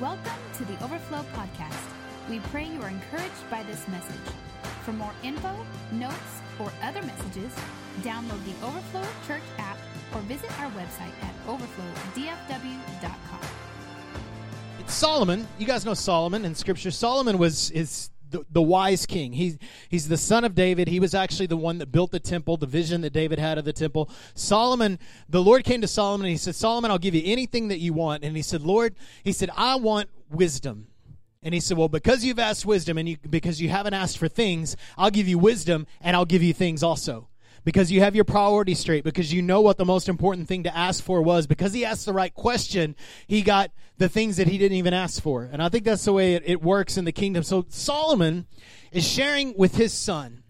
Welcome to the Overflow Podcast. We pray you are encouraged by this message. For more info, notes, or other messages, download the Overflow Church app or visit our website at overflowdfw.com. It's Solomon. You guys know Solomon in Scripture. Solomon was is the, the wise king. He's he's the son of David. He was actually the one that built the temple, the vision that David had of the temple. Solomon, the Lord came to Solomon and he said, Solomon, I'll give you anything that you want. And he said, Lord, he said, I want wisdom. And he said, Well, because you've asked wisdom and you because you haven't asked for things, I'll give you wisdom and I'll give you things also because you have your priorities straight, because you know what the most important thing to ask for was, because he asked the right question, he got the things that he didn't even ask for. And I think that's the way it, it works in the kingdom. So Solomon is sharing with his son.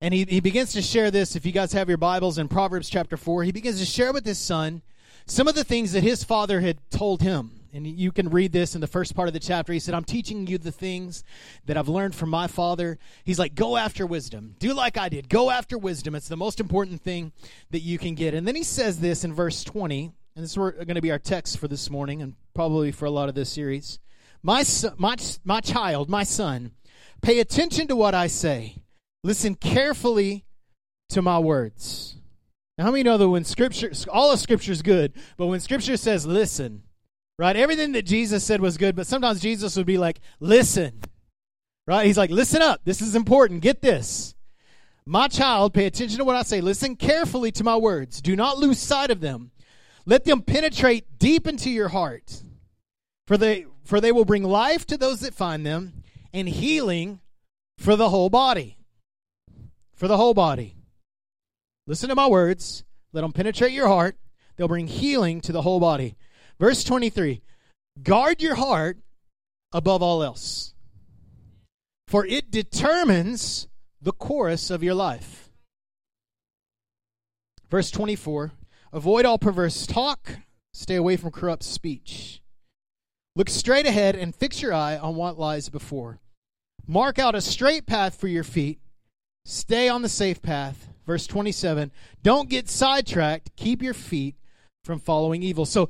And he, he begins to share this. If you guys have your Bibles in Proverbs chapter 4, he begins to share with his son some of the things that his father had told him and you can read this in the first part of the chapter. He said, I'm teaching you the things that I've learned from my father. He's like, go after wisdom. Do like I did. Go after wisdom. It's the most important thing that you can get. And then he says this in verse 20, and this is going to be our text for this morning and probably for a lot of this series. My, son, my, my child, my son, pay attention to what I say. Listen carefully to my words. Now, how many know that when Scripture, all of Scripture is good, but when Scripture says listen, Right? Everything that Jesus said was good, but sometimes Jesus would be like, listen. Right? He's like, listen up. This is important. Get this. My child, pay attention to what I say. Listen carefully to my words. Do not lose sight of them. Let them penetrate deep into your heart. For they for they will bring life to those that find them and healing for the whole body. For the whole body. Listen to my words. Let them penetrate your heart. They'll bring healing to the whole body. Verse 23 Guard your heart above all else, for it determines the course of your life. Verse 24 Avoid all perverse talk, stay away from corrupt speech. Look straight ahead and fix your eye on what lies before. Mark out a straight path for your feet. Stay on the safe path. Verse 27 Don't get sidetracked. Keep your feet from following evil. So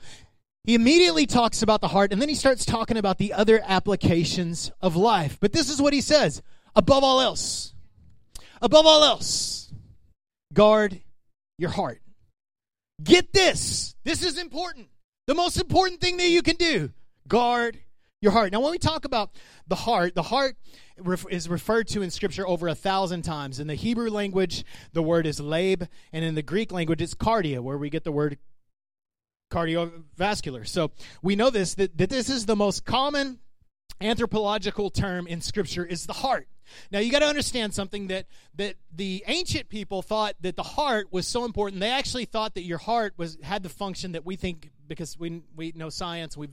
he immediately talks about the heart, and then he starts talking about the other applications of life. But this is what he says above all else, above all else, guard your heart. Get this. This is important. The most important thing that you can do guard your heart. Now, when we talk about the heart, the heart is referred to in Scripture over a thousand times. In the Hebrew language, the word is leb, and in the Greek language, it's cardia, where we get the word cardiovascular. So we know this that, that this is the most common anthropological term in scripture is the heart. Now you got to understand something that that the ancient people thought that the heart was so important. They actually thought that your heart was had the function that we think because we we know science, we've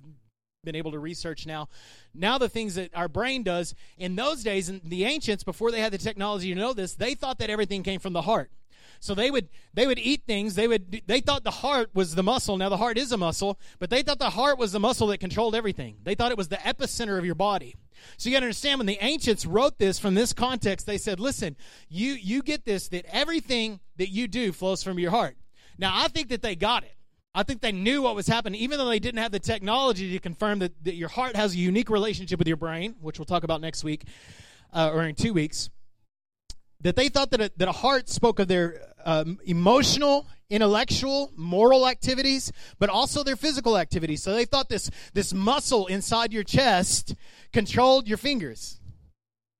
been able to research now. Now the things that our brain does in those days and the ancients before they had the technology to know this, they thought that everything came from the heart. So they would they would eat things. They would they thought the heart was the muscle. Now the heart is a muscle, but they thought the heart was the muscle that controlled everything. They thought it was the epicenter of your body. So you got to understand when the ancients wrote this from this context, they said, "Listen, you you get this that everything that you do flows from your heart." Now I think that they got it. I think they knew what was happening, even though they didn't have the technology to confirm that, that your heart has a unique relationship with your brain, which we'll talk about next week uh, or in two weeks that they thought that a, that a heart spoke of their um, emotional, intellectual, moral activities, but also their physical activities. So they thought this this muscle inside your chest controlled your fingers.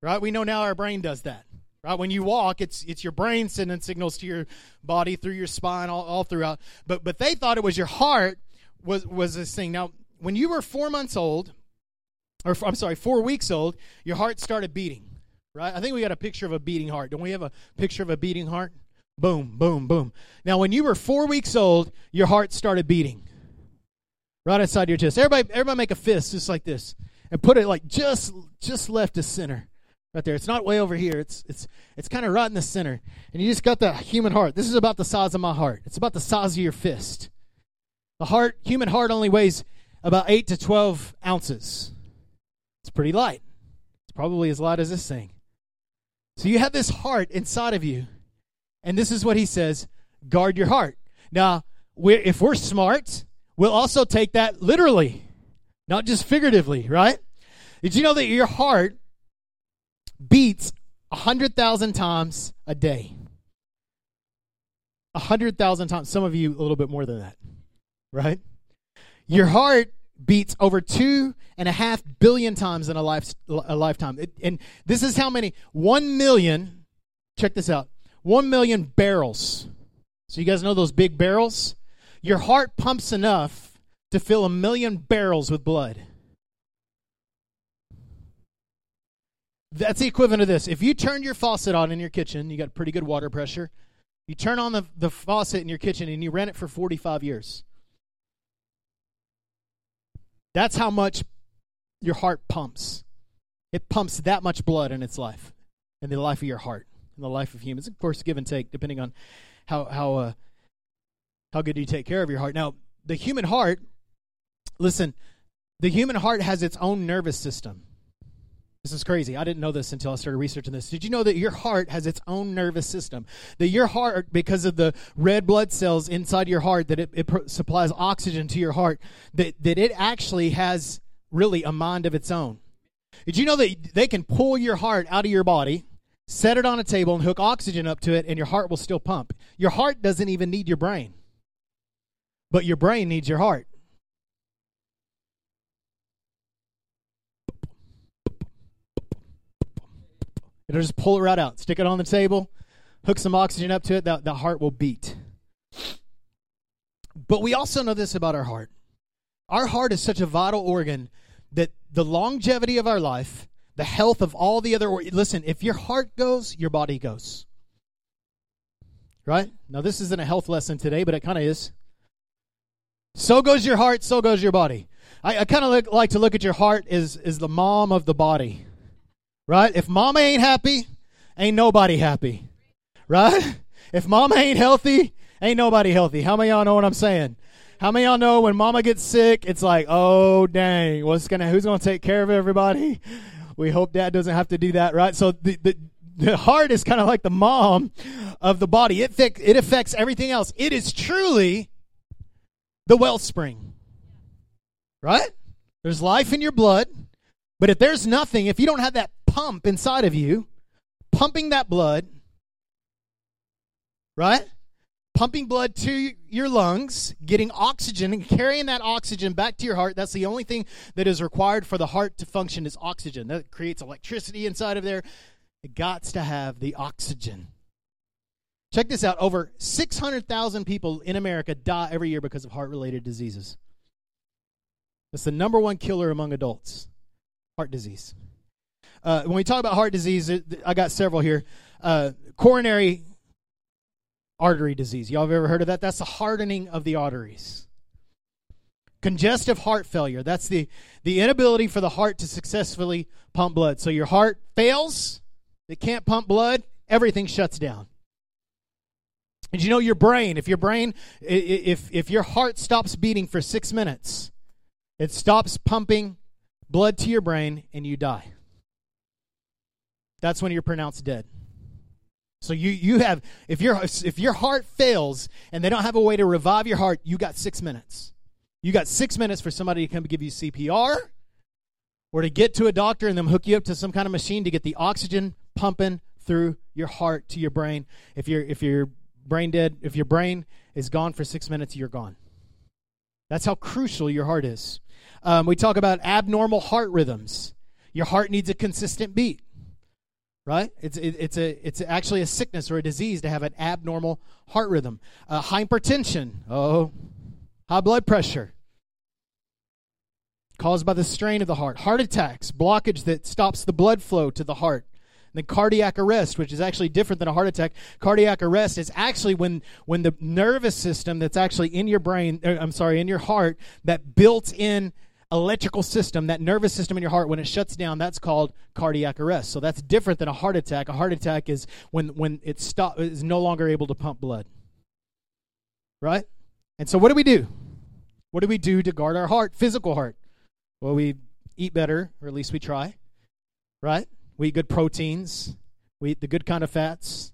Right? We know now our brain does that. Right? When you walk, it's it's your brain sending signals to your body through your spine all, all throughout. But but they thought it was your heart was was this thing. Now, when you were four months old, or I'm sorry, four weeks old, your heart started beating right? I think we got a picture of a beating heart. Don't we have a picture of a beating heart? Boom, boom, boom. Now, when you were four weeks old, your heart started beating right inside your chest. Everybody, everybody, make a fist just like this, and put it like just, just left of center, right there. It's not way over here. It's, it's, it's kind of right in the center, and you just got the human heart. This is about the size of my heart. It's about the size of your fist. The heart, human heart, only weighs about eight to twelve ounces. It's pretty light. It's probably as light as this thing. So you have this heart inside of you. And this is what he says guard your heart. Now, we're, if we're smart, we'll also take that literally. not just figuratively, right? Did you know that your heart beats 100,000 times a day? 100,000 times. Some of you a little bit more than that, right? Your heart beats over two and a half billion times in a, life, a lifetime. It, and this is how many? One million, check this out, one million barrels. So you guys know those big barrels? Your heart pumps enough to fill a million barrels with blood. That's the equivalent of this. If you turn your faucet on in your kitchen, you got pretty good water pressure. You turn on the, the faucet in your kitchen and you rent it for 45 years. That's how much your heart pumps. It pumps that much blood in its life, in the life of your heart, in the life of humans. Of course, give and take, depending on how how uh, how good you take care of your heart. Now, the human heart, listen, the human heart has its own nervous system. This is crazy. I didn't know this until I started researching this. Did you know that your heart has its own nervous system? That your heart, because of the red blood cells inside your heart, that it, it supplies oxygen to your heart, that, that it actually has really a mind of its own. Did you know that they can pull your heart out of your body, set it on a table, and hook oxygen up to it, and your heart will still pump? Your heart doesn't even need your brain, but your brain needs your heart. It'll just pull it right out. Stick it on the table, hook some oxygen up to it, the, the heart will beat. But we also know this about our heart. Our heart is such a vital organ that the longevity of our life, the health of all the other listen, if your heart goes, your body goes. Right? Now, this isn't a health lesson today, but it kind of is. So goes your heart, so goes your body. I, I kind of like to look at your heart as, as the mom of the body. Right? If mama ain't happy, ain't nobody happy. Right? If mama ain't healthy, ain't nobody healthy. How many y'all know what I'm saying? How many y'all know when mama gets sick, it's like, oh dang, what's gonna who's gonna take care of everybody? We hope dad doesn't have to do that, right? So the the, the heart is kind of like the mom of the body. It it affects everything else. It is truly the wellspring. Right? There's life in your blood, but if there's nothing, if you don't have that pump inside of you, pumping that blood, right? Pumping blood to your lungs, getting oxygen and carrying that oxygen back to your heart. That's the only thing that is required for the heart to function is oxygen. That creates electricity inside of there. It got to have the oxygen. Check this out. Over 600,000 people in America die every year because of heart related diseases. That's the number one killer among adults heart disease. Uh, when we talk about heart disease, I got several here. Uh, coronary artery disease. Y'all have ever heard of that? That's the hardening of the arteries. Congestive heart failure. That's the, the inability for the heart to successfully pump blood. So your heart fails, it can't pump blood, everything shuts down. And you know your brain, if your brain, if, if your heart stops beating for six minutes, it stops pumping blood to your brain and you die that's when you're pronounced dead. So you you have if your if your heart fails and they don't have a way to revive your heart, you got 6 minutes. You got 6 minutes for somebody to come give you CPR or to get to a doctor and then hook you up to some kind of machine to get the oxygen pumping through your heart to your brain. If you're if you're brain dead, if your brain is gone for 6 minutes, you're gone. That's how crucial your heart is. Um, we talk about abnormal heart rhythms. Your heart needs a consistent beat right? It's it, it's a it's actually a sickness or a disease to have an abnormal heart rhythm. Uh, hypertension, oh, high blood pressure caused by the strain of the heart. Heart attacks, blockage that stops the blood flow to the heart. And then cardiac arrest, which is actually different than a heart attack. Cardiac arrest is actually when when the nervous system that's actually in your brain, er, I'm sorry, in your heart, that built in electrical system, that nervous system in your heart, when it shuts down, that's called cardiac arrest. So that's different than a heart attack. A heart attack is when when it stop is no longer able to pump blood. Right? And so what do we do? What do we do to guard our heart, physical heart? Well, we eat better, or at least we try. Right? We eat good proteins. We eat the good kind of fats.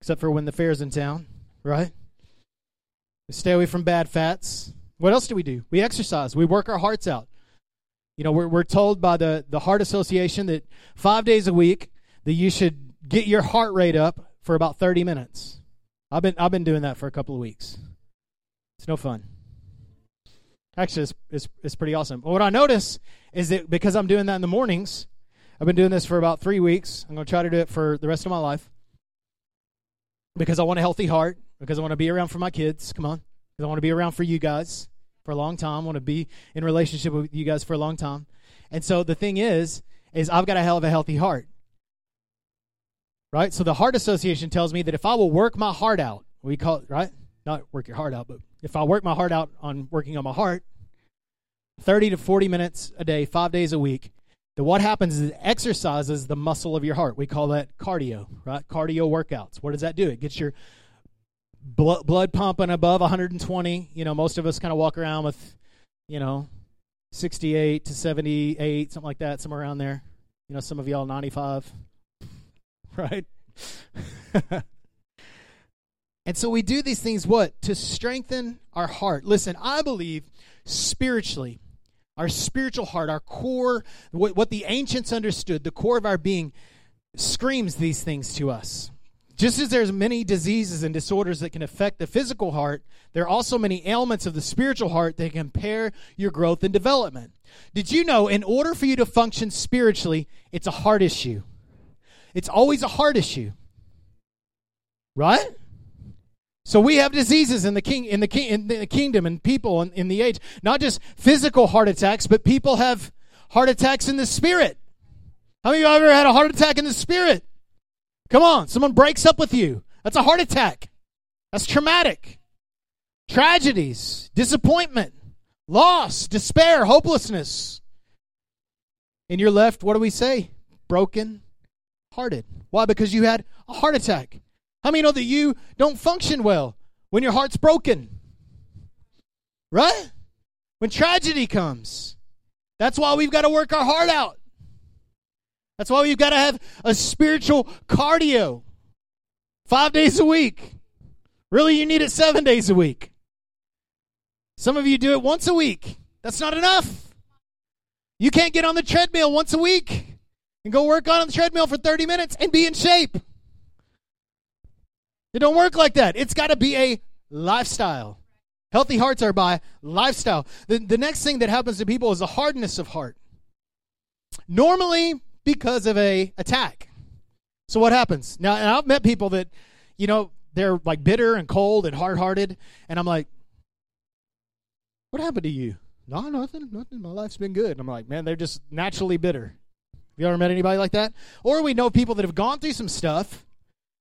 Except for when the fair's in town, right? We stay away from bad fats What else do we do? We exercise. We work our hearts out. You know, we're, we're told by the, the Heart Association that five days a week that you should get your heart rate up for about 30 minutes. I've been, I've been doing that for a couple of weeks. It's no fun. Actually, it's, it's, it's pretty awesome. But what I notice is that because I'm doing that in the mornings, I've been doing this for about three weeks. I'm going to try to do it for the rest of my life because I want a healthy heart, because I want to be around for my kids. Come on. Because I want to be around for you guys for a long time. I want to be in relationship with you guys for a long time. And so the thing is, is I've got to have a healthy heart. Right? So the Heart Association tells me that if I will work my heart out, we call it, right? Not work your heart out, but if I work my heart out on working on my heart, 30 to 40 minutes a day, five days a week, then what happens is it exercises the muscle of your heart. We call that cardio, right? Cardio workouts. What does that do? It gets your blood, blood pumping above 120. You know, most of us kind of walk around with, you know, 68 to 78, something like that, somewhere around there. You know, some of y'all 95, right? and so we do these things, what? To strengthen our heart. Listen, I believe spiritually, our spiritual heart, our core, what, what the ancients understood, the core of our being, screams these things to us. Just as there's many diseases and disorders that can affect the physical heart, there are also many ailments of the spiritual heart that can impair your growth and development. Did you know in order for you to function spiritually, it's a heart issue? It's always a heart issue. Right? So we have diseases in the king in the king in the kingdom and people in, in the age, not just physical heart attacks, but people have heart attacks in the spirit. How many of you ever had a heart attack in the spirit? Come on, someone breaks up with you. That's a heart attack. That's traumatic. Tragedies, disappointment, loss, despair, hopelessness. And you're left, what do we say? Broken hearted. Why? Because you had a heart attack. How many know that you don't function well when your heart's broken? Right? When tragedy comes. That's why we've got to work our heart out. That's why we've got to have a spiritual cardio five days a week. Really, you need it seven days a week. Some of you do it once a week. That's not enough. You can't get on the treadmill once a week and go work on the treadmill for 30 minutes and be in shape. It don't work like that. It's got to be a lifestyle. Healthy hearts are by lifestyle. The, the next thing that happens to people is a hardness of heart. Normally, because of a attack. So what happens? Now, and I've met people that, you know, they're like bitter and cold and hard-hearted, and I'm like, "What happened to you?" No, nothing, nothing. My life's been good. And I'm like, man, they're just naturally bitter. Have you ever met anybody like that? Or we know people that have gone through some stuff.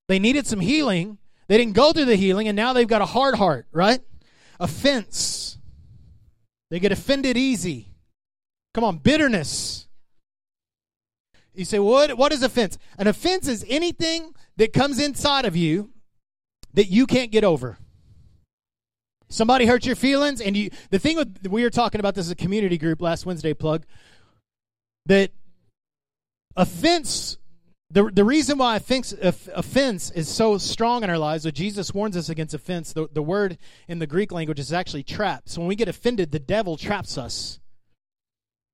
They needed some healing. They didn't go through the healing, and now they've got a hard heart, right? Offense. They get offended easy. Come on, bitterness. You say, what, what is offense? An offense is anything that comes inside of you that you can't get over. Somebody hurt your feelings, and you. The thing with we were talking about this as a community group last Wednesday. Plug that offense. The, the reason why offense, offense is so strong in our lives, that Jesus warns us against offense, the, the word in the Greek language is actually trap. So when we get offended, the devil traps us.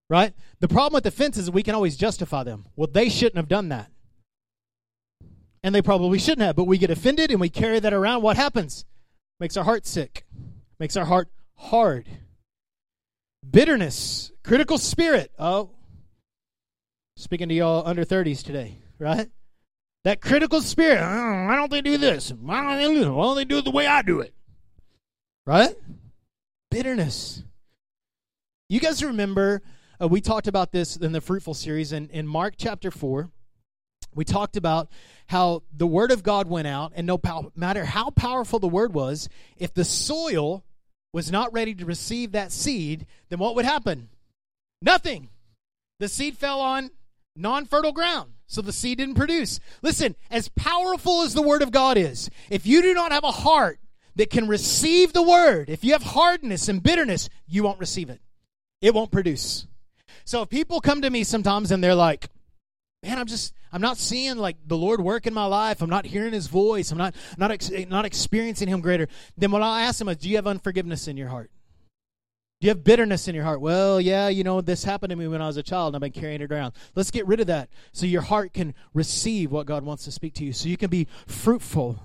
Right? The problem with offense is we can always justify them. Well, they shouldn't have done that. And they probably shouldn't have, but we get offended and we carry that around. What happens? Makes our heart sick, makes our heart hard. Bitterness, critical spirit. Oh, speaking to y'all under 30s today, right? That critical spirit. Oh, why don't they do this? Why don't they do? Why don't they do it the way I do it? Right? Bitterness. You guys remember uh, we talked about this in the fruitful series in, in Mark chapter 4. We talked about how the word of God went out, and no pow- matter how powerful the word was, if the soil was not ready to receive that seed, then what would happen? Nothing. The seed fell on non fertile ground, so the seed didn't produce. Listen, as powerful as the word of God is, if you do not have a heart that can receive the word, if you have hardness and bitterness, you won't receive it. It won't produce. So if people come to me sometimes and they're like, man, I'm just, I'm not seeing like the Lord work in my life. I'm not hearing His voice. I'm not, not, ex- not experiencing Him greater. Then what I'll ask them is, do you have unforgiveness in your heart? Do you have bitterness in your heart? Well, yeah, you know, this happened to me when I was a child I've been carrying it around. Let's get rid of that so your heart can receive what God wants to speak to you, so you can be fruitful.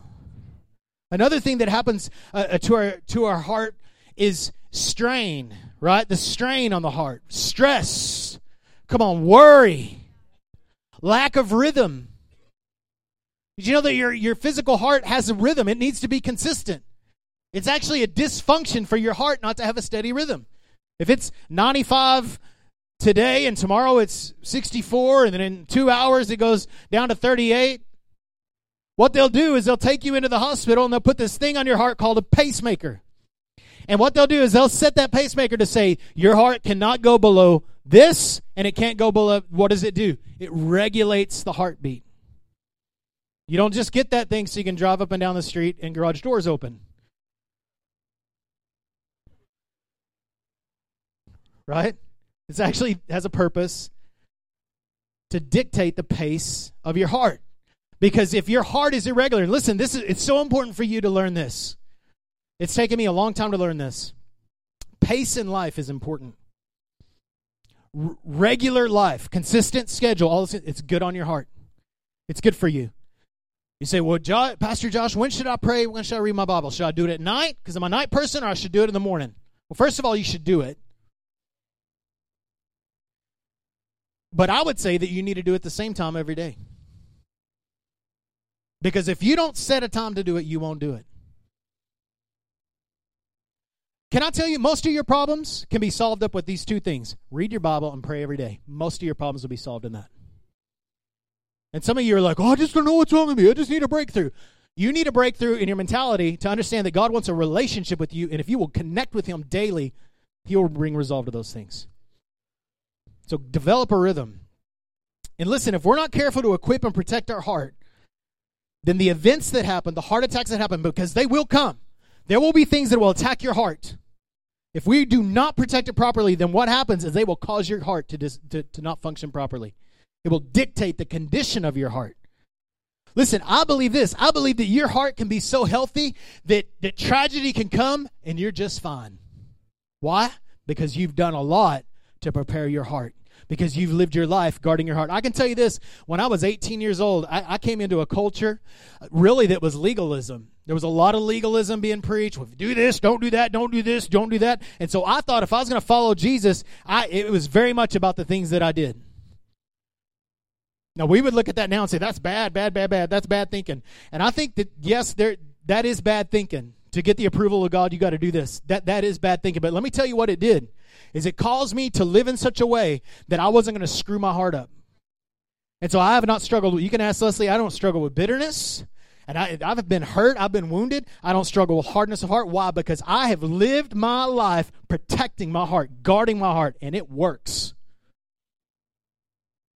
Another thing that happens uh, uh to our to our heart is strain, right? The strain on the heart, stress. Come on, worry, lack of rhythm. Did you know that your, your physical heart has a rhythm? It needs to be consistent. It's actually a dysfunction for your heart not to have a steady rhythm. If it's 95 today and tomorrow it's 64 and then in two hours it goes down to 38, what they'll do is they'll take you into the hospital and they'll put this thing on your heart called a pacemaker. And what they'll do is they'll set that pacemaker to say, your heart cannot go below this, and it can't go below. What does it do? It regulates the heartbeat. You don't just get that thing so you can drive up and down the street and garage doors open. Right? This actually has a purpose to dictate the pace of your heart. Because if your heart is irregular, listen, this is it's so important for you to learn this. It's taken me a long time to learn this. Pace in life is important. R- regular life, consistent schedule, all this, it's good on your heart. It's good for you. You say, well, jo- Pastor Josh, when should I pray? When should I read my Bible? Should I do it at night because I'm a night person or I should do it in the morning? Well, first of all, you should do it. But I would say that you need to do it the same time every day. Because if you don't set a time to do it, you won't do it. Can I tell you, most of your problems can be solved up with these two things read your Bible and pray every day. Most of your problems will be solved in that. And some of you are like, oh, I just don't know what's wrong with me. I just need a breakthrough. You need a breakthrough in your mentality to understand that God wants a relationship with you, and if you will connect with Him daily, He will bring resolve to those things. So develop a rhythm. And listen, if we're not careful to equip and protect our heart, then the events that happen, the heart attacks that happen, because they will come, there will be things that will attack your heart. If we do not protect it properly, then what happens is they will cause your heart to, dis, to, to not function properly. It will dictate the condition of your heart. Listen, I believe this. I believe that your heart can be so healthy that, that tragedy can come and you're just fine. Why? Because you've done a lot to prepare your heart because you've lived your life guarding your heart. I can tell you this when I was 18 years old, I, I, came into a culture uh, really that was legalism. There was a lot of legalism being preached. Well, do this, don't do that, don't do this, don't do that. And so I thought if I was going to follow Jesus, I, it was very much about the things that I did. Now we would look at that now and say that's bad, bad, bad, bad. That's bad thinking. And I think that yes, there that is bad thinking. To get the approval of God, you got to do this. That that is bad thinking. But let me tell you what it did. Is it caused me to live in such a way that I wasn't going to screw my heart up. And so I have not struggled. You can ask Leslie, I don't struggle with bitterness. And I, I've been hurt. I've been wounded. I don't struggle with hardness of heart. Why? Because I have lived my life protecting my heart, guarding my heart, and it works.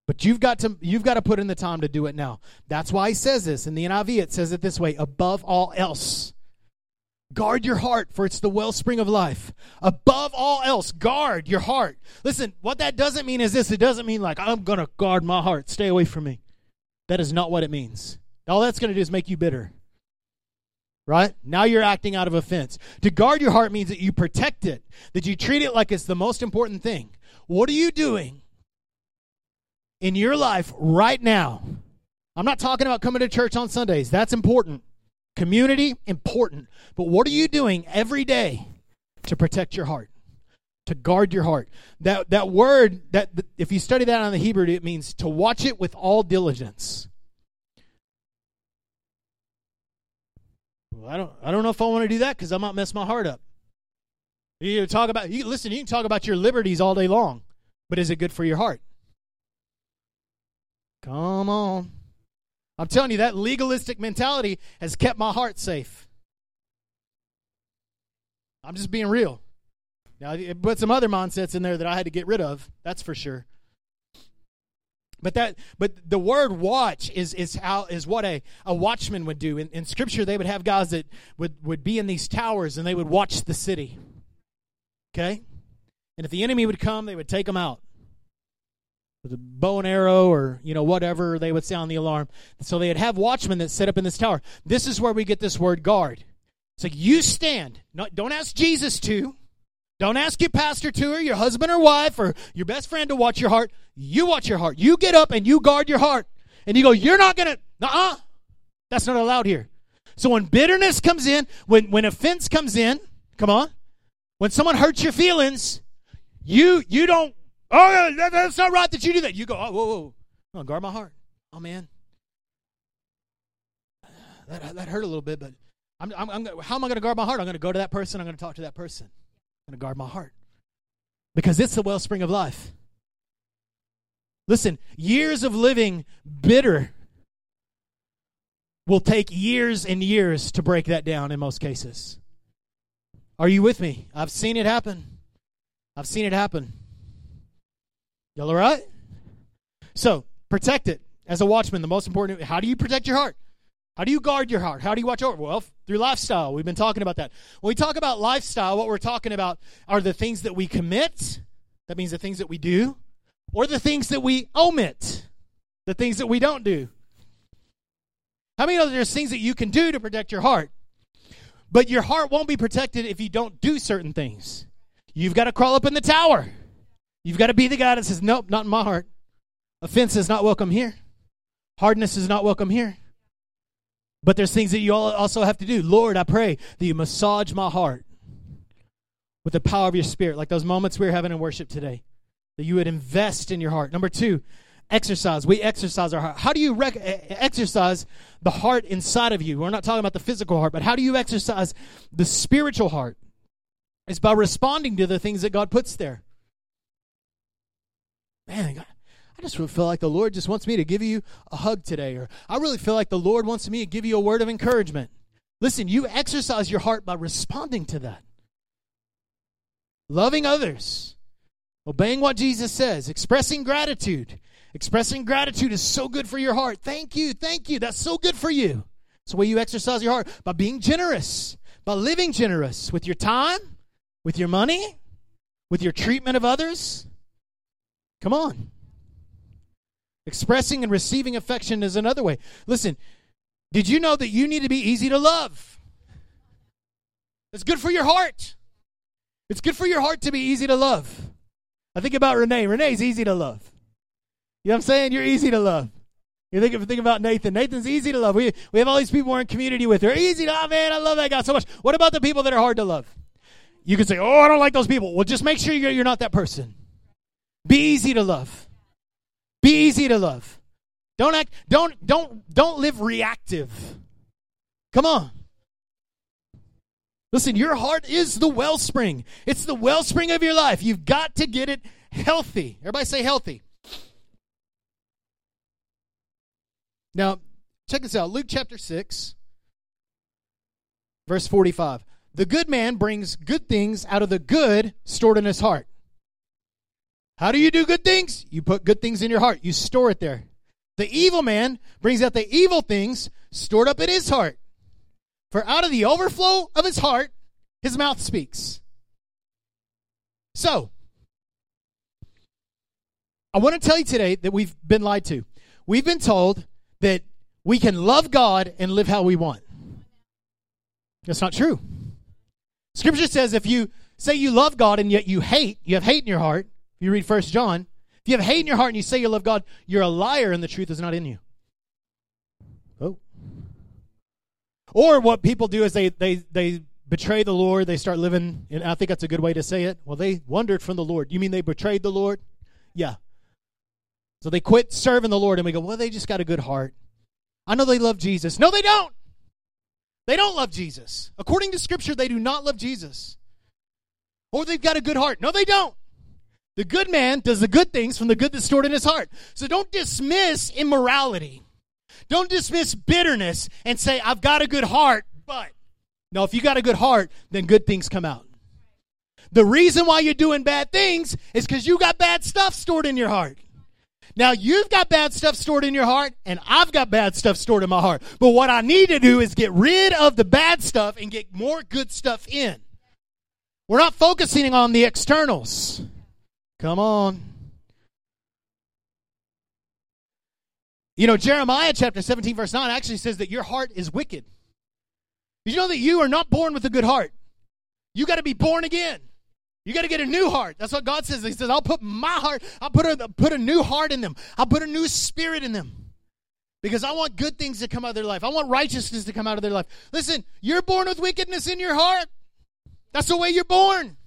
But you've got to you've got to put in the time to do it now. That's why he says this in the NIV. It says it this way: above all else, guard your heart, for it's the wellspring of life. Above all else, guard your heart. Listen, what that doesn't mean is this: it doesn't mean like I'm gonna guard my heart. Stay away from me. That is not what it means. All that's gonna do is make you bitter. Right? Now you're acting out of offense. To guard your heart means that you protect it, that you treat it like it's the most important thing. What are you doing in your life right now. I'm not talking about coming to church on Sundays. That's important. Community, important. But what are you doing every day to protect your heart? To guard your heart. That that word that if you study that on the Hebrew, it means to watch it with all diligence. Well, I don't I don't know if I want to do that because I might mess my heart up. You talk about you listen, you can talk about your liberties all day long, but is it good for your heart? Come on. I'm telling you, that legalistic mentality has kept my heart safe. I'm just being real. Now, it put some other mindsets in there that I had to get rid of. That's for sure. But that, but the word watch is is how is what a, a watchman would do. In, in Scripture, they would have guys that would would be in these towers and they would watch the city. Okay, and if the enemy would come, they would take them out with a bow and arrow or you know whatever they would sound the alarm so they'd have watchmen that set up in this tower this is where we get this word guard it's like you stand not, don't ask jesus to Don't ask your pastor to or your husband or wife or your best friend to watch your heart. You watch your heart. You get up and you guard your heart. And you go, you're not to, uh-uh. That's not allowed here. So when bitterness comes in, when, when offense comes in, come on, when someone hurts your feelings, you you don't, oh, that, that's not right that you do that. You go, oh, whoa, whoa. Guard my heart. Oh, man. That, that hurt a little bit, but I'm, I'm, I'm, how am I going to guard my heart? I'm going to go to that person. I'm going to talk to that person. I'm going to guard my heart because it's the wellspring of life. Listen, years of living bitter will take years and years to break that down in most cases. Are you with me? I've seen it happen. I've seen it happen. Y'all all right? So, protect it. As a watchman, the most important, how do you protect your heart? How do you guard your heart? How do you watch over? Well, through lifestyle. We've been talking about that. When we talk about lifestyle, what we're talking about are the things that we commit. That means the things that we do, or the things that we omit, the things that we don't do. How many know there's things that you can do to protect your heart? But your heart won't be protected if you don't do certain things. You've got to crawl up in the tower. You've got to be the guy that says, Nope, not in my heart. Offense is not welcome here. Hardness is not welcome here. But there's things that you also have to do. Lord, I pray that you massage my heart with the power of your spirit, like those moments we were having in worship today, that you would invest in your heart. Number two, exercise. We exercise our heart. How do you rec- exercise the heart inside of you? We're not talking about the physical heart, but how do you exercise the spiritual heart? It's by responding to the things that God puts there. Man, I just really feel like the Lord just wants me to give you a hug today, or I really feel like the Lord wants me to give you a word of encouragement. Listen, you exercise your heart by responding to that. Loving others, obeying what Jesus says, expressing gratitude. Expressing gratitude is so good for your heart. Thank you, thank you. That's so good for you. It's the way you exercise your heart by being generous, by living generous with your time, with your money, with your treatment of others. Come on. Expressing and receiving affection is another way. Listen, did you know that you need to be easy to love? It's good for your heart. It's good for your heart to be easy to love. I think about Renee. Renee's easy to love. You know what I'm saying? You're easy to love. You think, think about Nathan. Nathan's easy to love. We, we have all these people we're in community with. They're easy to love, oh, man. I love that guy so much. What about the people that are hard to love? You can say, oh, I don't like those people. Well, just make sure you're, you're not that person. Be easy to love. Be easy to love. Don't act don't don't don't live reactive. Come on. Listen, your heart is the wellspring. It's the wellspring of your life. You've got to get it healthy. Everybody say healthy. Now, check this out. Luke chapter 6, verse 45. The good man brings good things out of the good stored in his heart. How do you do good things? You put good things in your heart, you store it there. The evil man brings out the evil things stored up in his heart. For out of the overflow of his heart, his mouth speaks. So, I want to tell you today that we've been lied to. We've been told that we can love God and live how we want. That's not true. Scripture says if you say you love God and yet you hate, you have hate in your heart, if you read First John, if you have hate in your heart and you say you love God, you're a liar and the truth is not in you. Oh. Or what people do is they they they betray the Lord, they start living, and I think that's a good way to say it. Well, they wandered from the Lord. You mean they betrayed the Lord? Yeah. So they quit serving the Lord, and we go, well, they just got a good heart. I know they love Jesus. No, they don't. They don't love Jesus. According to Scripture, they do not love Jesus. Or they've got a good heart. No, they don't. The good man does the good things from the good that's stored in his heart. So don't dismiss immorality. Don't dismiss bitterness and say, I've got a good heart, but. No, if you got a good heart, then good things come out. The reason why you're doing bad things is because you got bad stuff stored in your heart. Now, you've got bad stuff stored in your heart, and I've got bad stuff stored in my heart. But what I need to do is get rid of the bad stuff and get more good stuff in. We're not focusing on the externals. Come on. You know, Jeremiah chapter 17, verse 9 actually says that your heart is wicked. Did you know that you are not born with a good heart? You got to be born again. You got to get a new heart. That's what God says. He says, I'll put my heart, I'll put a, put a new heart in them. I'll put a new spirit in them. Because I want good things to come out of their life. I want righteousness to come out of their life. Listen, you're born with wickedness in your heart. That's the way you're born.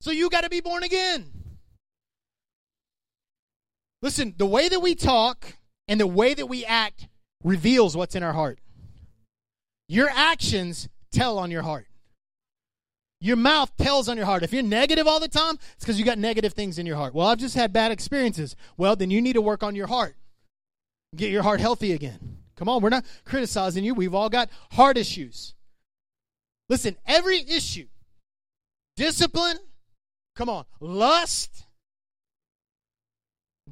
So you got to be born again. Listen, the way that we talk and the way that we act reveals what's in our heart. Your actions tell on your heart. Your mouth tells on your heart. If you're negative all the time, it's because you got negative things in your heart. Well, I've just had bad experiences. Well, then you need to work on your heart. Get your heart healthy again. Come on, we're not criticizing you. We've all got heart issues. Listen, every issue, discipline, come on, lust,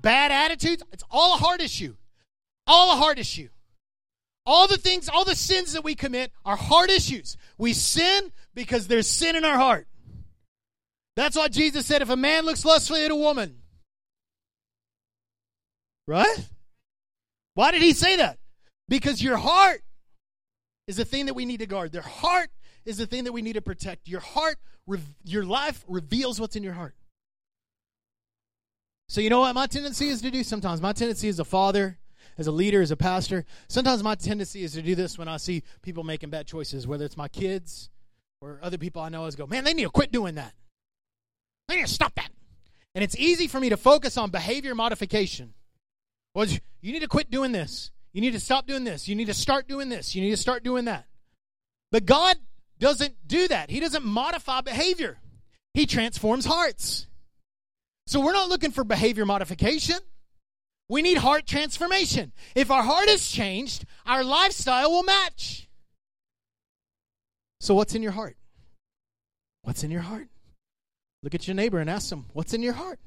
bad attitudes, it's all a heart issue. All a heart issue. All the things, all the sins that we commit are heart issues. We sin because there's sin in our heart. That's why Jesus said if a man looks lustfully at a woman, right? Why did he say that? Because your heart is the thing that we need to guard. Their heart is the thing that we need to protect. Your heart, your life reveals what's in your heart. So, you know what my tendency is to do sometimes? My tendency as a father as a leader, as a pastor, sometimes my tendency is to do this when I see people making bad choices, whether it's my kids or other people I know, is go, man, they need to quit doing that. They need to stop that. And it's easy for me to focus on behavior modification. Well, you need to quit doing this. You need to stop doing this. You need to start doing this. You need to start doing that. But God doesn't do that. He doesn't modify behavior, He transforms hearts. So we're not looking for behavior modification. We need heart transformation. If our heart is changed, our lifestyle will match. So, what's in your heart? What's in your heart? Look at your neighbor and ask them, What's in your heart?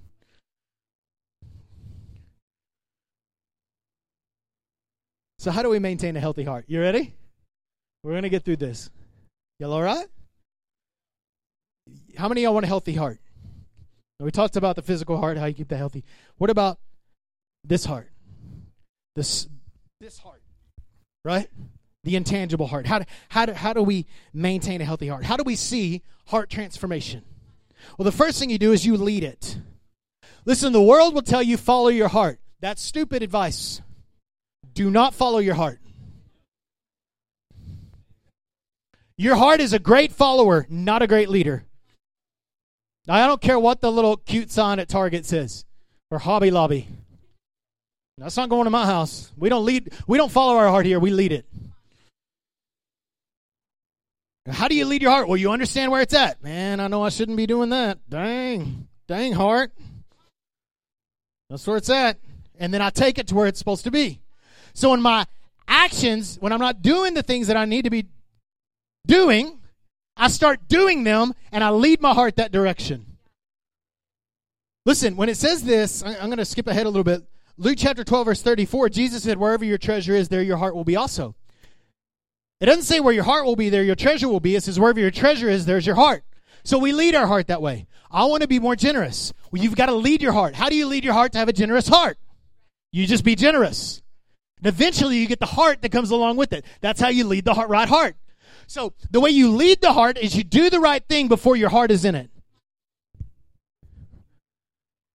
So, how do we maintain a healthy heart? You ready? We're going to get through this. Y'all all right? How many of y'all want a healthy heart? We talked about the physical heart, how you keep that healthy. What about this heart. This this heart. Right? The intangible heart. How do, how do, how do we maintain a healthy heart? How do we see heart transformation? Well, the first thing you do is you lead it. Listen, the world will tell you follow your heart. That's stupid advice. Do not follow your heart. Your heart is a great follower, not a great leader. I don't care what the little cute sign at Target says or Hobby Lobby. That's not going to my house. We don't lead we don't follow our heart here, we lead it. How do you lead your heart? Well, you understand where it's at. Man, I know I shouldn't be doing that. Dang. Dang heart. That's where it's at. And then I take it to where it's supposed to be. So in my actions, when I'm not doing the things that I need to be doing, I start doing them and I lead my heart that direction. Listen, when it says this, I'm going to skip ahead a little bit. Luke chapter 12, verse 34, Jesus said, Wherever your treasure is, there your heart will be also. It doesn't say where your heart will be, there your treasure will be. It says, Wherever your treasure is, there's your heart. So we lead our heart that way. I want to be more generous. Well, you've got to lead your heart. How do you lead your heart to have a generous heart? You just be generous. And eventually you get the heart that comes along with it. That's how you lead the heart, right heart. So the way you lead the heart is you do the right thing before your heart is in it.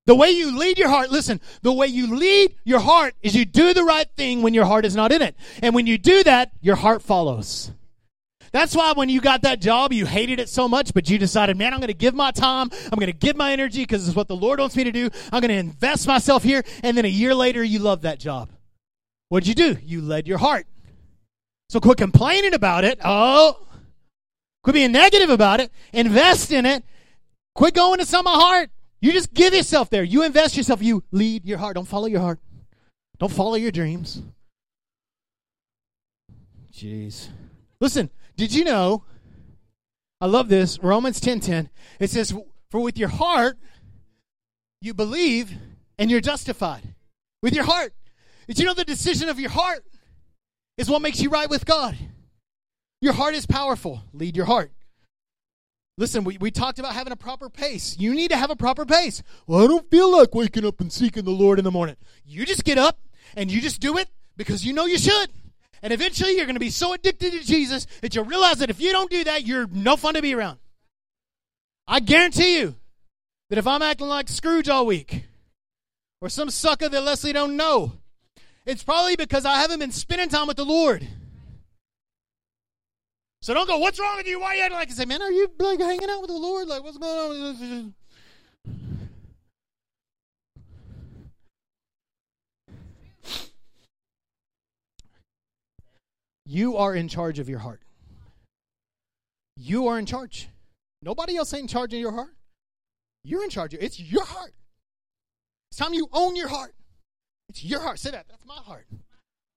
The way you lead your heart, listen, the way you lead your heart is you do the right thing when your heart is not in it. And when you do that, your heart follows. That's why when you got that job, you hated it so much, but you decided, man, I'm going to give my time. I'm going to give my energy because it's what the Lord wants me to do. I'm going to invest myself here. And then a year later, you love that job. What'd you do? You led your heart. So quit complaining about it. Oh, quit being negative about it. Invest in it. Quit going to some of heart. You just give yourself there. You invest yourself. You lead your heart. Don't follow your heart. Don't follow your dreams. Jeez. Listen, did you know? I love this. Romans 10 10. It says, For with your heart you believe and you're justified. With your heart. Did you know the decision of your heart is what makes you right with God? Your heart is powerful. Lead your heart. Listen, we, we talked about having a proper pace. You need to have a proper pace. Well, I don't feel like waking up and seeking the Lord in the morning. You just get up and you just do it because you know you should. And eventually you're going to be so addicted to Jesus that you'll realize that if you don't do that, you're no fun to be around. I guarantee you. that if I'm acting like Scrooge all week, or some sucker that Leslie don't know, it's probably because I haven't been spending time with the Lord. So don't go, what's wrong with you? Why are you acting like? I say, man, are you like hanging out with the Lord? Like, what's going on? with this?" You are in charge of your heart. You are in charge. Nobody else ain't in charge of your heart. You're in charge. It's your heart. It's time you own your heart. It's your heart. Say that. That's my heart.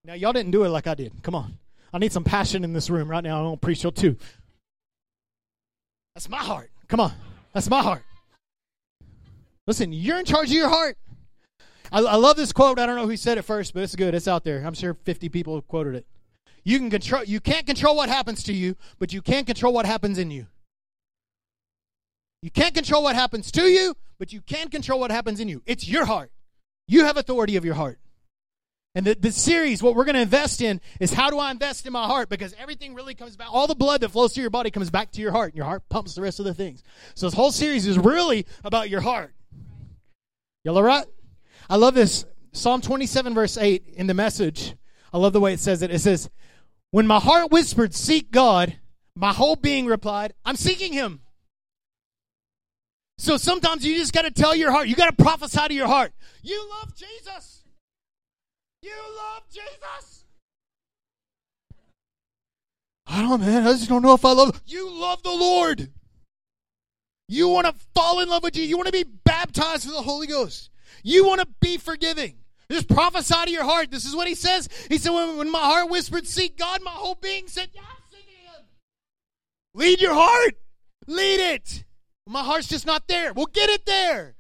Now, y'all didn't do it like I did. Come on. I need some passion in this room right now. I don't preach till two. That's my heart. Come on. That's my heart. Listen, you're in charge of your heart. I, I love this quote. I don't know who said it first, but it's good. It's out there. I'm sure 50 people quoted it. You can control you can't control what happens to you, but you can control what happens in you. You can't control what happens to you, but you can control what happens in you. It's your heart. You have authority of your heart. And the, the series, what we're going to invest in is how do I invest in my heart? Because everything really comes back. All the blood that flows through your body comes back to your heart, and your heart pumps the rest of the things. So this whole series is really about your heart. Y'all all right? I love this. Psalm 27, verse 8 in the message. I love the way it says it. It says, When my heart whispered, Seek God, my whole being replied, I'm seeking him. So sometimes you just got to tell your heart, you got to prophesy to your heart. You love Jesus. You love Jesus. I don't, man. I just don't know if I love. You love the Lord. You want to fall in love with you. You want to be baptized with the Holy Ghost. You want to be forgiving. Just prophesy to your heart. This is what he says. He said, when, when my heart whispered, Seek God, my whole being said, Yes. Lead your heart. Lead it. My heart's just not there. We'll get it there.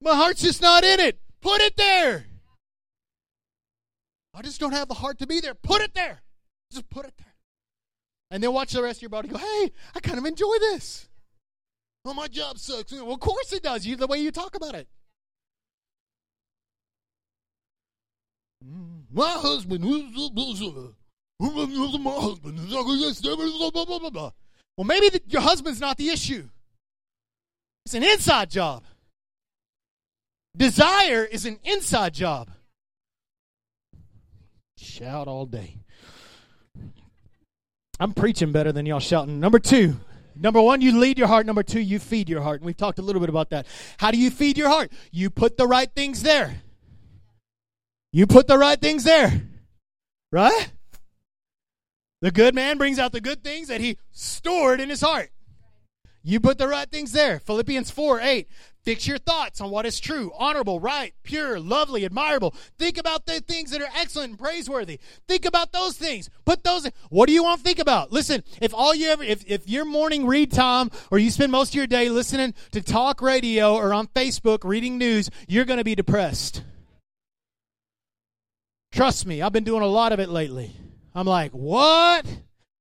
My heart's just not in it. Put it there. I just don't have the heart to be there. Put it there. Just put it there. And then watch the rest of your body go, hey, I kind of enjoy this. Oh, my job sucks. Well, of course it does. The way you talk about it. Mm, My husband, my husband. Well, maybe the, your husband's not the issue. It's an inside job. Desire is an inside job. Shout all day. I'm preaching better than y'all shouting. Number two. Number one, you lead your heart. Number two, you feed your heart. And we've talked a little bit about that. How do you feed your heart? You put the right things there. You put the right things there. Right? The good man brings out the good things that he stored in his heart. You put the right things there. Philippians 4 8. Fix your thoughts on what is true, honorable, right, pure, lovely, admirable. Think about the things that are excellent and praiseworthy. Think about those things. Put those in. What do you want to think about? Listen, if all you ever, if, if your morning read time or you spend most of your day listening to talk radio or on Facebook reading news, you're going to be depressed. Trust me, I've been doing a lot of it lately. I'm like, what?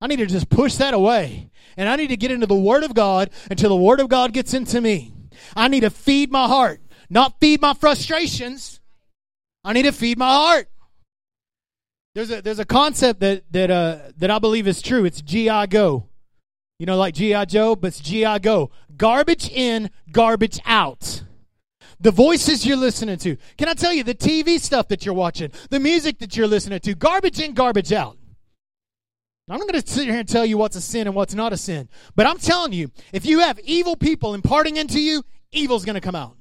I need to just push that away. And I need to get into the Word of God until the Word of God gets into me. I need to feed my heart, not feed my frustrations. I need to feed my heart. There's a there's a concept that that uh that I believe is true. It's GI Go. You know, like GI Joe, but it's GI Go. Garbage in, garbage out. The voices you're listening to. Can I tell you the TV stuff that you're watching, the music that you're listening to, garbage in, garbage out. I'm not going to sit here and tell you what's a sin and what's not a sin. But I'm telling you, if you have evil people imparting into you, evil's going to come out.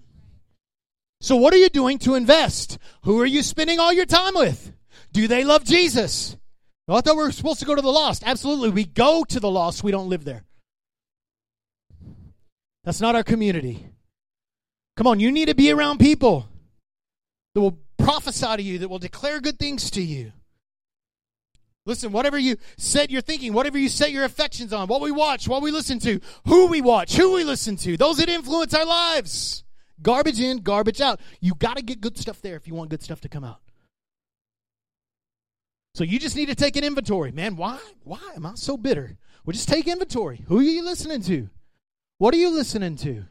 So, what are you doing to invest? Who are you spending all your time with? Do they love Jesus? Well, I thought we were supposed to go to the lost. Absolutely. We go to the lost, we don't live there. That's not our community. Come on, you need to be around people that will prophesy to you, that will declare good things to you. Listen, whatever you set your thinking, whatever you set your affections on, what we watch, what we listen to, who we watch, who we listen to, those that influence our lives. Garbage in, garbage out. You got to get good stuff there if you want good stuff to come out. So you just need to take an inventory. Man, why? Why am I so bitter? Well, just take inventory. Who are you listening to? What are you listening to?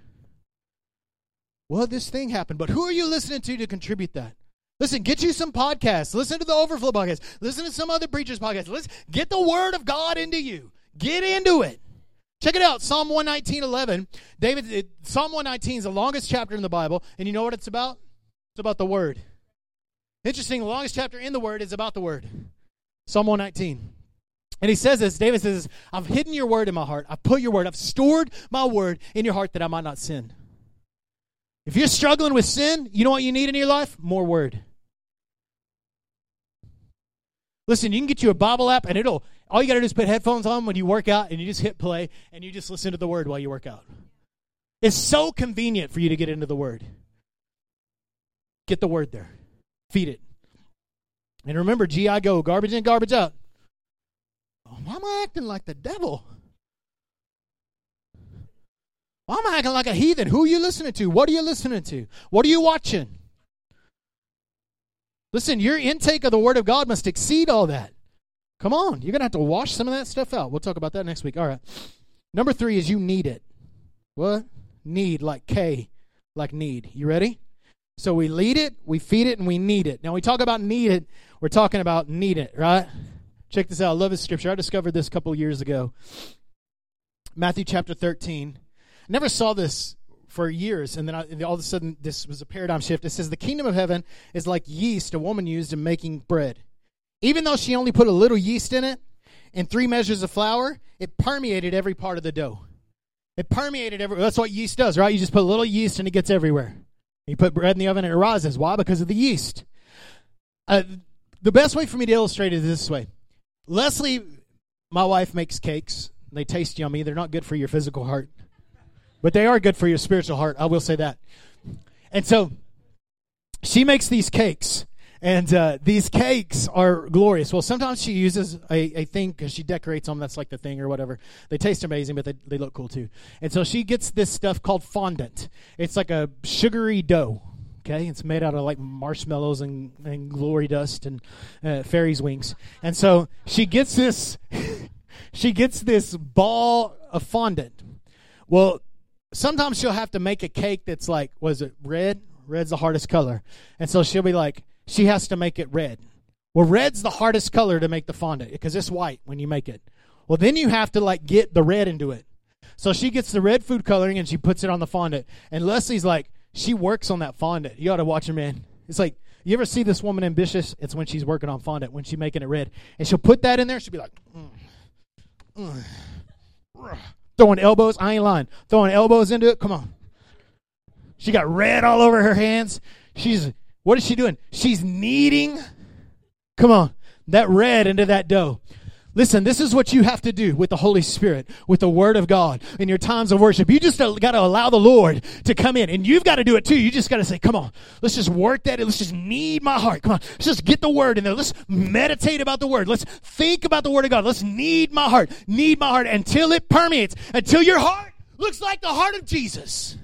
Well, this thing happened, but who are you listening to to contribute that? Listen, get you some podcasts. Listen to the Overflow podcast. Listen to some other preachers' podcasts. Let's get the word of God into you. Get into it. Check it out. Psalm 119, 11. David, it, Psalm 119 is the longest chapter in the Bible. And you know what it's about? It's about the Word. Interesting, the longest chapter in the Word is about the Word. Psalm 119. And he says this, David says, I've hidden your word in my heart. I've put your word, I've stored my word in your heart that I might not sin. If you're struggling with sin, you know what you need in your life? More word. Listen, you can get you a Bible app and it'll all you got to do is put headphones on when you work out and you just hit play and you just listen to the word while you work out. It's so convenient for you to get into the word. Get the word there. Feed it. And remember, GI go, garbage in, garbage out. Oh, why am I acting like the devil? Why am I acting like a heathen? Who are you listening to? What are you listening to? What are you watching? Listen, your intake of the Word of God must exceed all that. Come on, you're going to have to wash some of that stuff out. We'll talk about that next week. All right. Number three is you knead it. What? Knead, like K, like knead. You ready? So we lead it, we feed it, and we knead it. Now, we talk about need it, we're talking about need it, right? Check this out. I love this scripture. I discovered this a couple years ago. Matthew chapter 13. Never saw this for years, and then I, all of a sudden, this was a paradigm shift. It says, The kingdom of heaven is like yeast a woman used in making bread. Even though she only put a little yeast in it and three measures of flour, it permeated every part of the dough. It permeated every. That's what yeast does, right? You just put a little yeast and it gets everywhere. You put bread in the oven and it rises. Why? Because of the yeast. Uh, the best way for me to illustrate it is this way Leslie, my wife, makes cakes. They taste yummy. They're not good for your physical heart, but they are good for your spiritual heart. I will say that. And so she makes these cakes. And uh, these cakes are glorious. Well, sometimes she uses a, a thing because she decorates them. That's like the thing or whatever. They taste amazing, but they, they look cool too. And so she gets this stuff called fondant. It's like a sugary dough. Okay, it's made out of like marshmallows and, and glory dust and uh, fairies' wings. And so she gets this, she gets this ball of fondant. Well, sometimes she'll have to make a cake that's like, was it red? Red's the hardest color, and so she'll be like, she has to make it red. Well, red's the hardest color to make the fondant because it's white when you make it. Well, then you have to like get the red into it. So she gets the red food coloring and she puts it on the fondant. And Leslie's like, she works on that fondant. You ought to watch her, man. It's like you ever see this woman ambitious? It's when she's working on fondant, when she's making it red, and she'll put that in there. She'll be like, mm, mm, throwing elbows. I ain't lying. Throwing elbows into it. Come on. She got red all over her hands. She's what is she doing? She's kneading. Come on, that red into that dough. Listen, this is what you have to do with the Holy Spirit, with the Word of God in your times of worship. You just got to allow the Lord to come in, and you've got to do it too. You just got to say, Come on, let's just work that. Let's just knead my heart. Come on, let's just get the Word in there. Let's meditate about the Word. Let's think about the Word of God. Let's knead my heart, knead my heart until it permeates, until your heart looks like the heart of Jesus.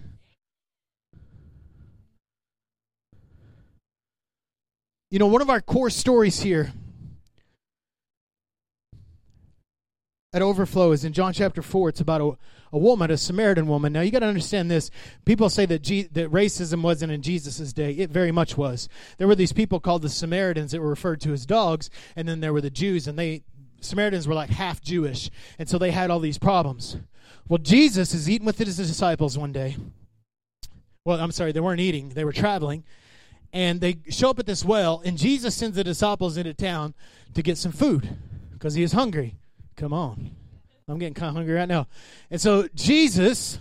You know, one of our core stories here at Overflow is in John chapter 4. It's about a, a woman, a Samaritan woman. Now, you got to understand this. People say that, that racism wasn't in Jesus' day. It very much was. There were these people called the Samaritans that were referred to as dogs, and then there were the Jews, and they Samaritans were like half Jewish, and so they had all these problems. Well, Jesus is eating with his disciples one day. Well, I'm sorry, they weren't eating, they were traveling. And they show up at this well, and Jesus sends the disciples into town to get some food because he is hungry. Come on. I'm getting kind of hungry right now. And so Jesus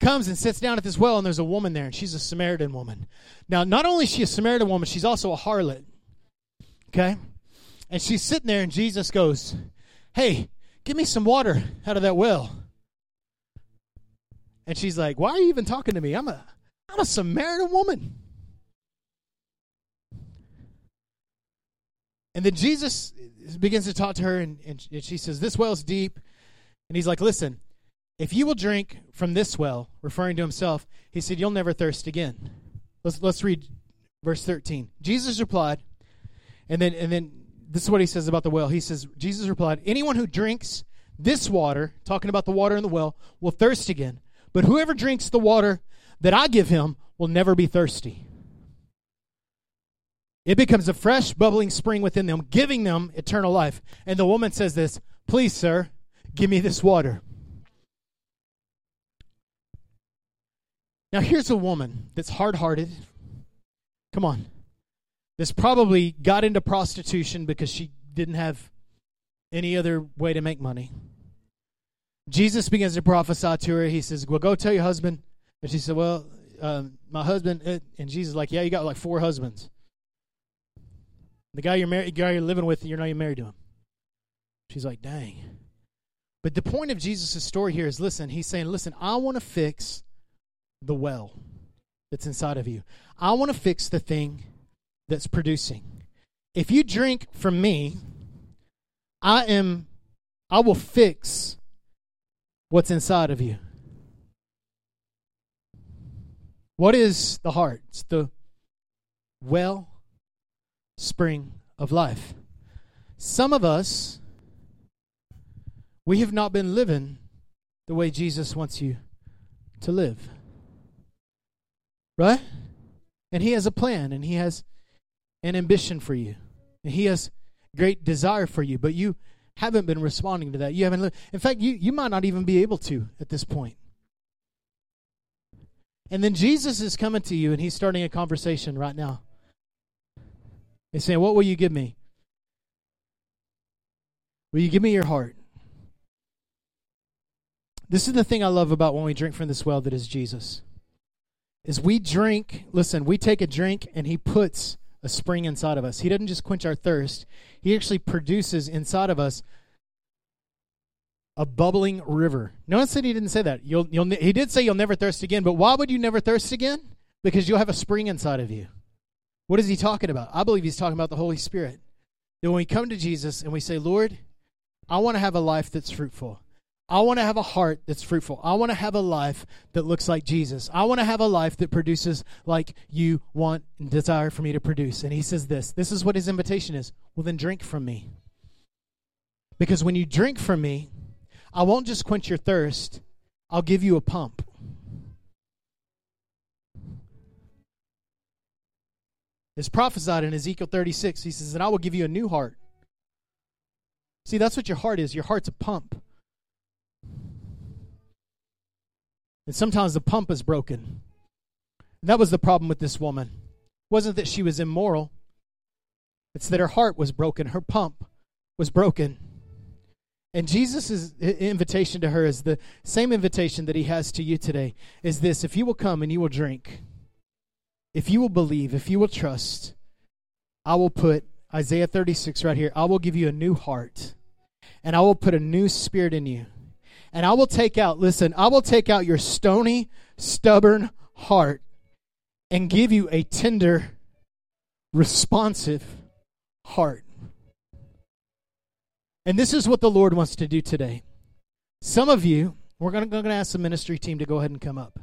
comes and sits down at this well, and there's a woman there, and she's a Samaritan woman. Now, not only is she a Samaritan woman, she's also a harlot. Okay? And she's sitting there, and Jesus goes, Hey, give me some water out of that well. And she's like, Why are you even talking to me? I'm a I'm a Samaritan woman. And then Jesus begins to talk to her, and, and she says, This well is deep. And he's like, Listen, if you will drink from this well, referring to himself, he said, You'll never thirst again. Let's, let's read verse 13. Jesus replied, and then, and then this is what he says about the well. He says, Jesus replied, Anyone who drinks this water, talking about the water in the well, will thirst again. But whoever drinks the water that I give him will never be thirsty. It becomes a fresh, bubbling spring within them, giving them eternal life. And the woman says this Please, sir, give me this water. Now, here's a woman that's hard hearted. Come on. This probably got into prostitution because she didn't have any other way to make money. Jesus begins to prophesy to her. He says, Well, go tell your husband. And she said, Well, um, my husband. And Jesus is like, Yeah, you got like four husbands. The guy you're married, guy you're living with, you're not even married to him. She's like, Dang. But the point of Jesus' story here is listen, he's saying, Listen, I want to fix the well that's inside of you. I want to fix the thing that's producing. If you drink from me, I am I will fix what's inside of you. What is the heart? It's the well spring of life. Some of us we have not been living the way Jesus wants you to live. Right? And he has a plan and he has an ambition for you. And he has great desire for you, but you haven't been responding to that. You haven't lived. In fact, you, you might not even be able to at this point. And then Jesus is coming to you and he's starting a conversation right now. He's saying, What will you give me? Will you give me your heart? This is the thing I love about when we drink from this well that is Jesus is we drink, listen, we take a drink and he puts a spring inside of us. He doesn't just quench our thirst, he actually produces inside of us a bubbling river. Notice that he didn't say that. You'll, you'll, he did say you'll never thirst again, but why would you never thirst again? Because you'll have a spring inside of you. What is he talking about? I believe he's talking about the Holy Spirit. That when we come to Jesus and we say, Lord, I want to have a life that's fruitful. I want to have a heart that's fruitful. I want to have a life that looks like Jesus. I want to have a life that produces like you want and desire for me to produce. And he says this this is what his invitation is. Well, then drink from me. Because when you drink from me, I won't just quench your thirst, I'll give you a pump. It's prophesied in Ezekiel 36. He says, And I will give you a new heart. See, that's what your heart is. Your heart's a pump. And sometimes the pump is broken. And that was the problem with this woman. It wasn't that she was immoral. It's that her heart was broken. Her pump was broken. And Jesus' invitation to her is the same invitation that he has to you today is this if you will come and you will drink, if you will believe, if you will trust, I will put Isaiah 36 right here. I will give you a new heart, and I will put a new spirit in you and I will take out, listen, I will take out your stony, stubborn heart and give you a tender, responsive heart. And this is what the Lord wants to do today. Some of you, we're going to ask the ministry team to go ahead and come up.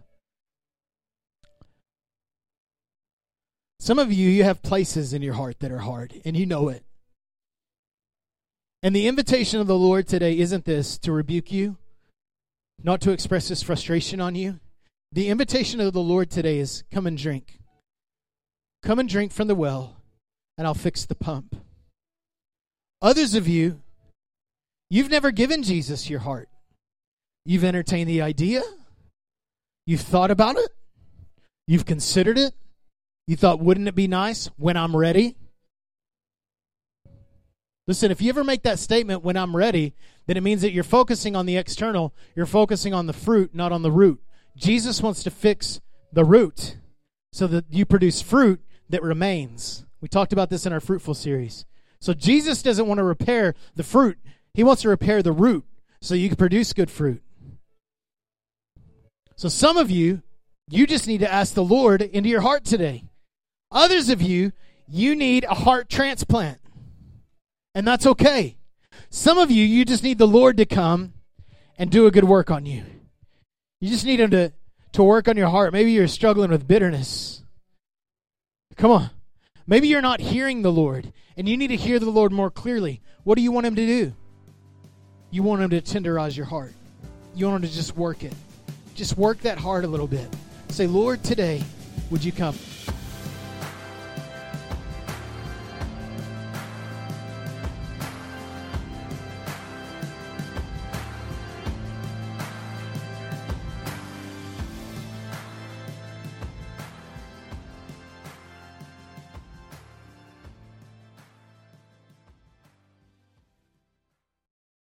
Some of you, you have places in your heart that are hard, and you know it. And the invitation of the Lord today isn't this to rebuke you, not to express his frustration on you. The invitation of the Lord today is come and drink. Come and drink from the well, and I'll fix the pump. Others of you, you've never given Jesus your heart. You've entertained the idea, you've thought about it, you've considered it. You thought, wouldn't it be nice when I'm ready? Listen, if you ever make that statement when I'm ready, then it means that you're focusing on the external, you're focusing on the fruit, not on the root. Jesus wants to fix the root so that you produce fruit that remains. We talked about this in our fruitful series. So Jesus doesn't want to repair the fruit, he wants to repair the root so you can produce good fruit. So some of you, you just need to ask the Lord into your heart today. Others of you, you need a heart transplant. And that's okay. Some of you, you just need the Lord to come and do a good work on you. You just need Him to, to work on your heart. Maybe you're struggling with bitterness. Come on. Maybe you're not hearing the Lord and you need to hear the Lord more clearly. What do you want Him to do? You want Him to tenderize your heart. You want Him to just work it. Just work that heart a little bit. Say, Lord, today, would you come?